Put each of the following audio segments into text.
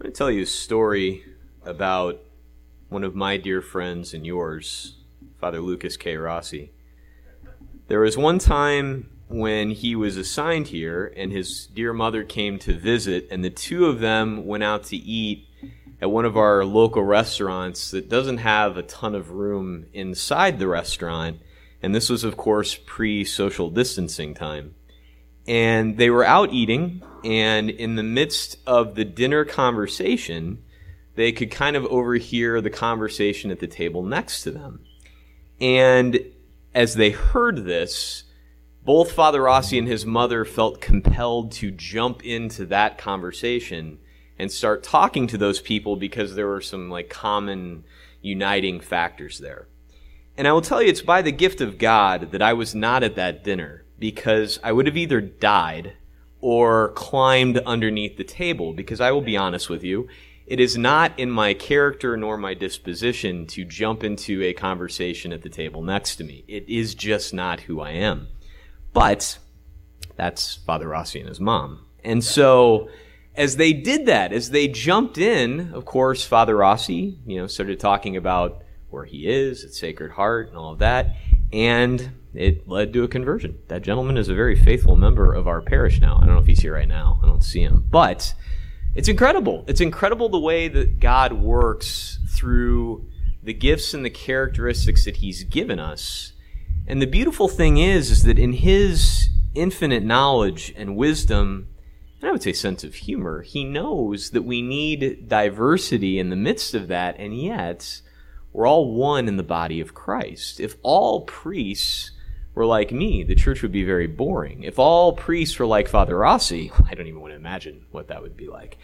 I'm going to tell you a story about one of my dear friends and yours, Father Lucas K. Rossi. There was one time when he was assigned here and his dear mother came to visit, and the two of them went out to eat at one of our local restaurants that doesn't have a ton of room inside the restaurant. And this was, of course, pre social distancing time and they were out eating and in the midst of the dinner conversation they could kind of overhear the conversation at the table next to them. And as they heard this both father rossi and his mother felt compelled to jump into that conversation and start talking to those people because there were some like common uniting factors there. And i will tell you it's by the gift of god that i was not at that dinner because I would have either died or climbed underneath the table. Because I will be honest with you, it is not in my character nor my disposition to jump into a conversation at the table next to me. It is just not who I am. But that's Father Rossi and his mom. And so, as they did that, as they jumped in, of course, Father Rossi, you know, started talking about where he is at Sacred Heart and all of that. And it led to a conversion. That gentleman is a very faithful member of our parish now. I don't know if he's here right now. I don't see him. But it's incredible. It's incredible the way that God works through the gifts and the characteristics that he's given us. And the beautiful thing is is that in his infinite knowledge and wisdom, and I would say sense of humor, he knows that we need diversity in the midst of that, and yet we're all one in the body of Christ. If all priests were like me, the church would be very boring. If all priests were like Father Rossi, I don't even want to imagine what that would be like.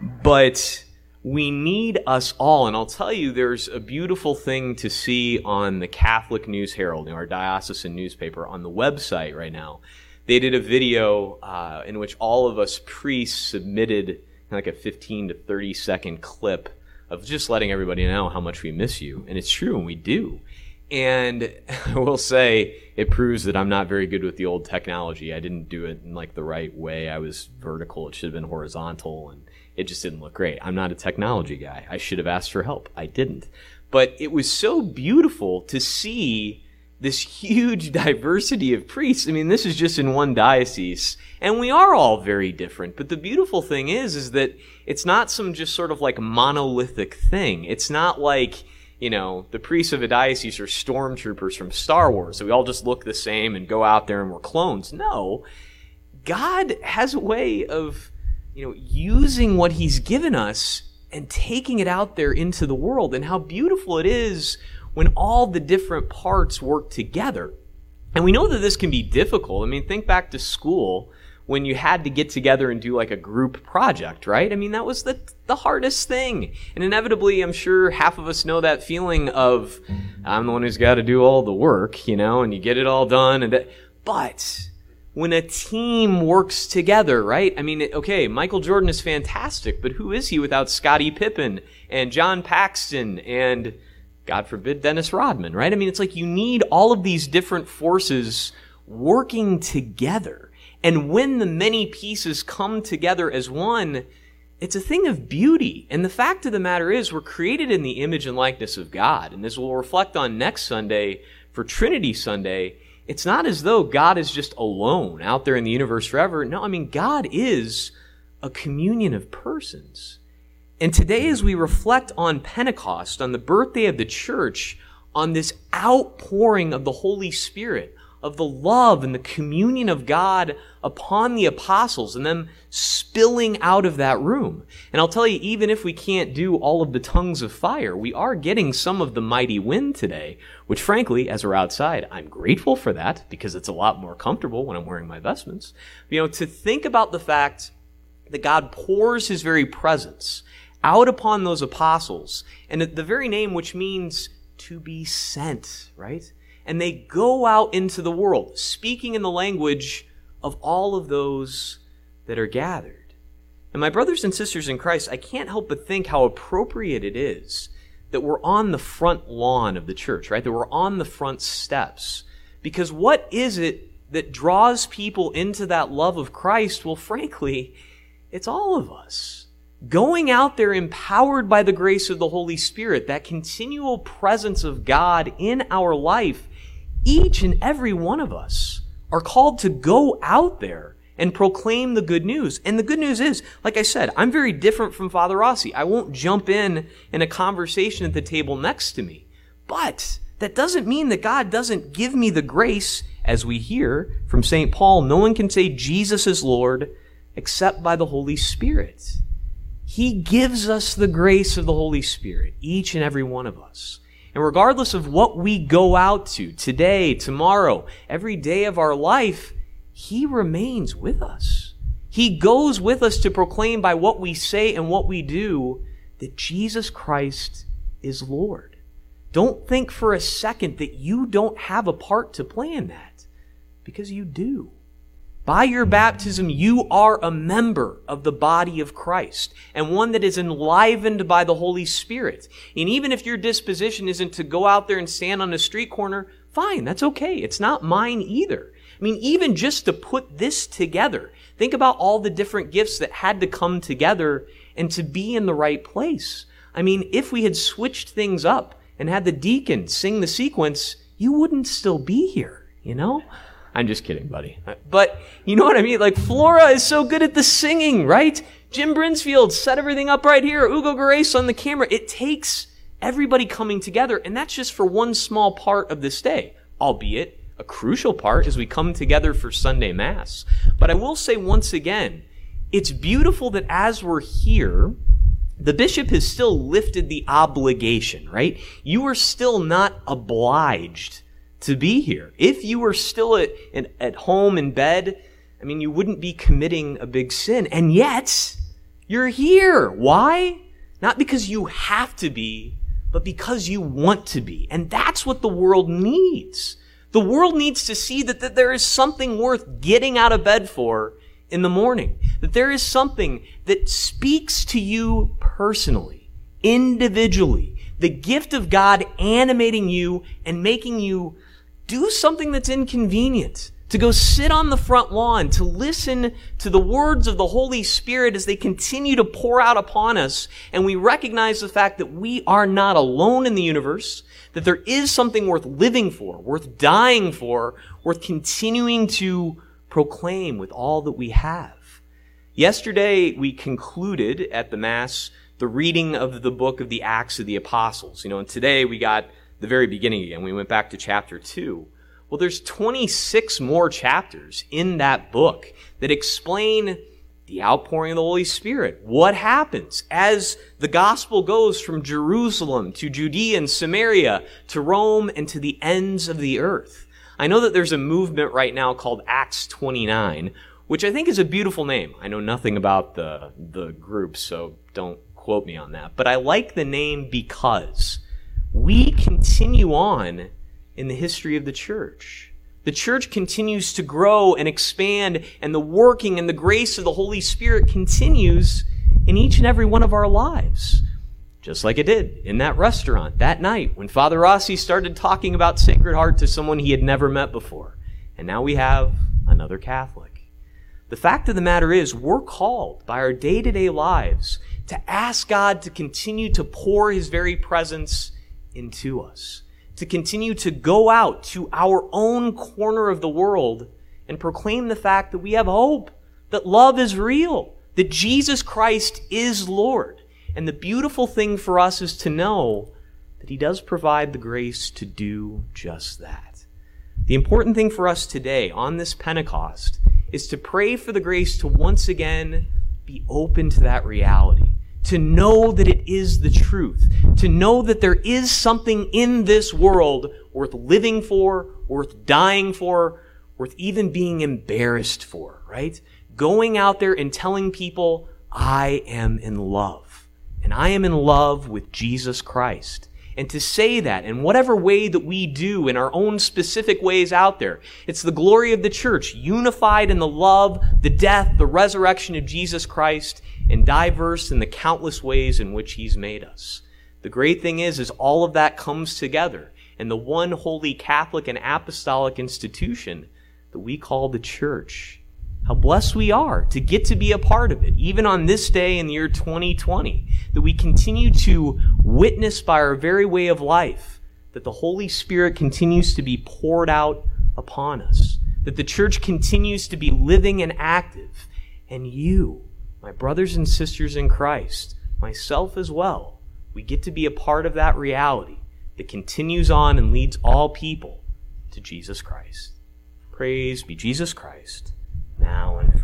But we need us all. And I'll tell you, there's a beautiful thing to see on the Catholic News Herald, our diocesan newspaper, on the website right now. They did a video uh, in which all of us priests submitted like a 15 to 30 second clip of just letting everybody know how much we miss you. And it's true, and we do. And I will say it proves that I'm not very good with the old technology. I didn't do it in like the right way. I was vertical. It should have been horizontal and it just didn't look great. I'm not a technology guy. I should have asked for help. I didn't. But it was so beautiful to see this huge diversity of priests. I mean, this is just in one diocese, and we are all very different. But the beautiful thing is, is that it's not some just sort of like monolithic thing. It's not like, you know, the priests of a diocese are stormtroopers from Star Wars. So we all just look the same and go out there and we're clones. No. God has a way of, you know, using what he's given us and taking it out there into the world and how beautiful it is when all the different parts work together. And we know that this can be difficult. I mean, think back to school when you had to get together and do like a group project, right? I mean, that was the, the hardest thing. And inevitably, I'm sure half of us know that feeling of, I'm the one who's got to do all the work, you know, and you get it all done. And that, but when a team works together, right? I mean, okay, Michael Jordan is fantastic, but who is he without Scottie Pippen and John Paxson and, God forbid, Dennis Rodman, right? I mean, it's like you need all of these different forces working together. And when the many pieces come together as one, it's a thing of beauty. And the fact of the matter is, we're created in the image and likeness of God. And as we'll reflect on next Sunday for Trinity Sunday, it's not as though God is just alone out there in the universe forever. No, I mean, God is a communion of persons. And today, as we reflect on Pentecost, on the birthday of the church, on this outpouring of the Holy Spirit, of the love and the communion of God upon the apostles and them spilling out of that room. And I'll tell you, even if we can't do all of the tongues of fire, we are getting some of the mighty wind today, which frankly, as we're outside, I'm grateful for that because it's a lot more comfortable when I'm wearing my vestments. You know, to think about the fact that God pours his very presence out upon those apostles and the very name which means to be sent, right? and they go out into the world, speaking in the language of all of those that are gathered. And my brothers and sisters in Christ, I can't help but think how appropriate it is that we're on the front lawn of the church, right? That we're on the front steps. Because what is it that draws people into that love of Christ? Well, frankly, it's all of us. Going out there empowered by the grace of the Holy Spirit, that continual presence of God in our life, each and every one of us are called to go out there and proclaim the good news. And the good news is, like I said, I'm very different from Father Rossi. I won't jump in in a conversation at the table next to me. But that doesn't mean that God doesn't give me the grace, as we hear from St. Paul, no one can say Jesus is Lord except by the Holy Spirit. He gives us the grace of the Holy Spirit, each and every one of us. And regardless of what we go out to today, tomorrow, every day of our life, He remains with us. He goes with us to proclaim by what we say and what we do that Jesus Christ is Lord. Don't think for a second that you don't have a part to play in that, because you do. By your baptism, you are a member of the body of Christ and one that is enlivened by the Holy Spirit. And even if your disposition isn't to go out there and stand on a street corner, fine, that's okay. It's not mine either. I mean, even just to put this together, think about all the different gifts that had to come together and to be in the right place. I mean, if we had switched things up and had the deacon sing the sequence, you wouldn't still be here, you know? I'm just kidding, buddy. But you know what I mean? Like Flora is so good at the singing, right? Jim Brinsfield set everything up right here. Ugo Garace on the camera. It takes everybody coming together, and that's just for one small part of this day, albeit a crucial part as we come together for Sunday Mass. But I will say once again, it's beautiful that as we're here, the bishop has still lifted the obligation, right? You are still not obliged to be here. If you were still at, at home in bed, I mean, you wouldn't be committing a big sin. And yet, you're here. Why? Not because you have to be, but because you want to be. And that's what the world needs. The world needs to see that, that there is something worth getting out of bed for in the morning. That there is something that speaks to you personally, individually. The gift of God animating you and making you do something that's inconvenient, to go sit on the front lawn, to listen to the words of the Holy Spirit as they continue to pour out upon us. And we recognize the fact that we are not alone in the universe, that there is something worth living for, worth dying for, worth continuing to proclaim with all that we have. Yesterday, we concluded at the Mass the reading of the book of the Acts of the Apostles. You know, and today we got the very beginning again. We went back to chapter 2. Well, there's 26 more chapters in that book that explain the outpouring of the Holy Spirit. What happens as the gospel goes from Jerusalem to Judea and Samaria to Rome and to the ends of the earth. I know that there's a movement right now called Acts 29, which I think is a beautiful name. I know nothing about the, the group, so don't quote me on that. But I like the name because we continue on in the history of the church. The church continues to grow and expand, and the working and the grace of the Holy Spirit continues in each and every one of our lives. Just like it did in that restaurant that night when Father Rossi started talking about Sacred Heart to someone he had never met before. And now we have another Catholic. The fact of the matter is, we're called by our day to day lives to ask God to continue to pour His very presence into us, to continue to go out to our own corner of the world and proclaim the fact that we have hope, that love is real, that Jesus Christ is Lord. And the beautiful thing for us is to know that He does provide the grace to do just that. The important thing for us today on this Pentecost is to pray for the grace to once again be open to that reality to know that it is the truth, to know that there is something in this world worth living for, worth dying for, worth even being embarrassed for, right? Going out there and telling people, I am in love. And I am in love with Jesus Christ. And to say that in whatever way that we do in our own specific ways out there, it's the glory of the church, unified in the love, the death, the resurrection of Jesus Christ, and diverse in the countless ways in which He's made us. The great thing is, is all of that comes together in the one holy Catholic and apostolic institution that we call the church. How blessed we are to get to be a part of it, even on this day in the year 2020, that we continue to witness by our very way of life that the Holy Spirit continues to be poured out upon us, that the church continues to be living and active, and you, my brothers and sisters in Christ, myself as well, we get to be a part of that reality that continues on and leads all people to Jesus Christ. Praise be Jesus Christ now and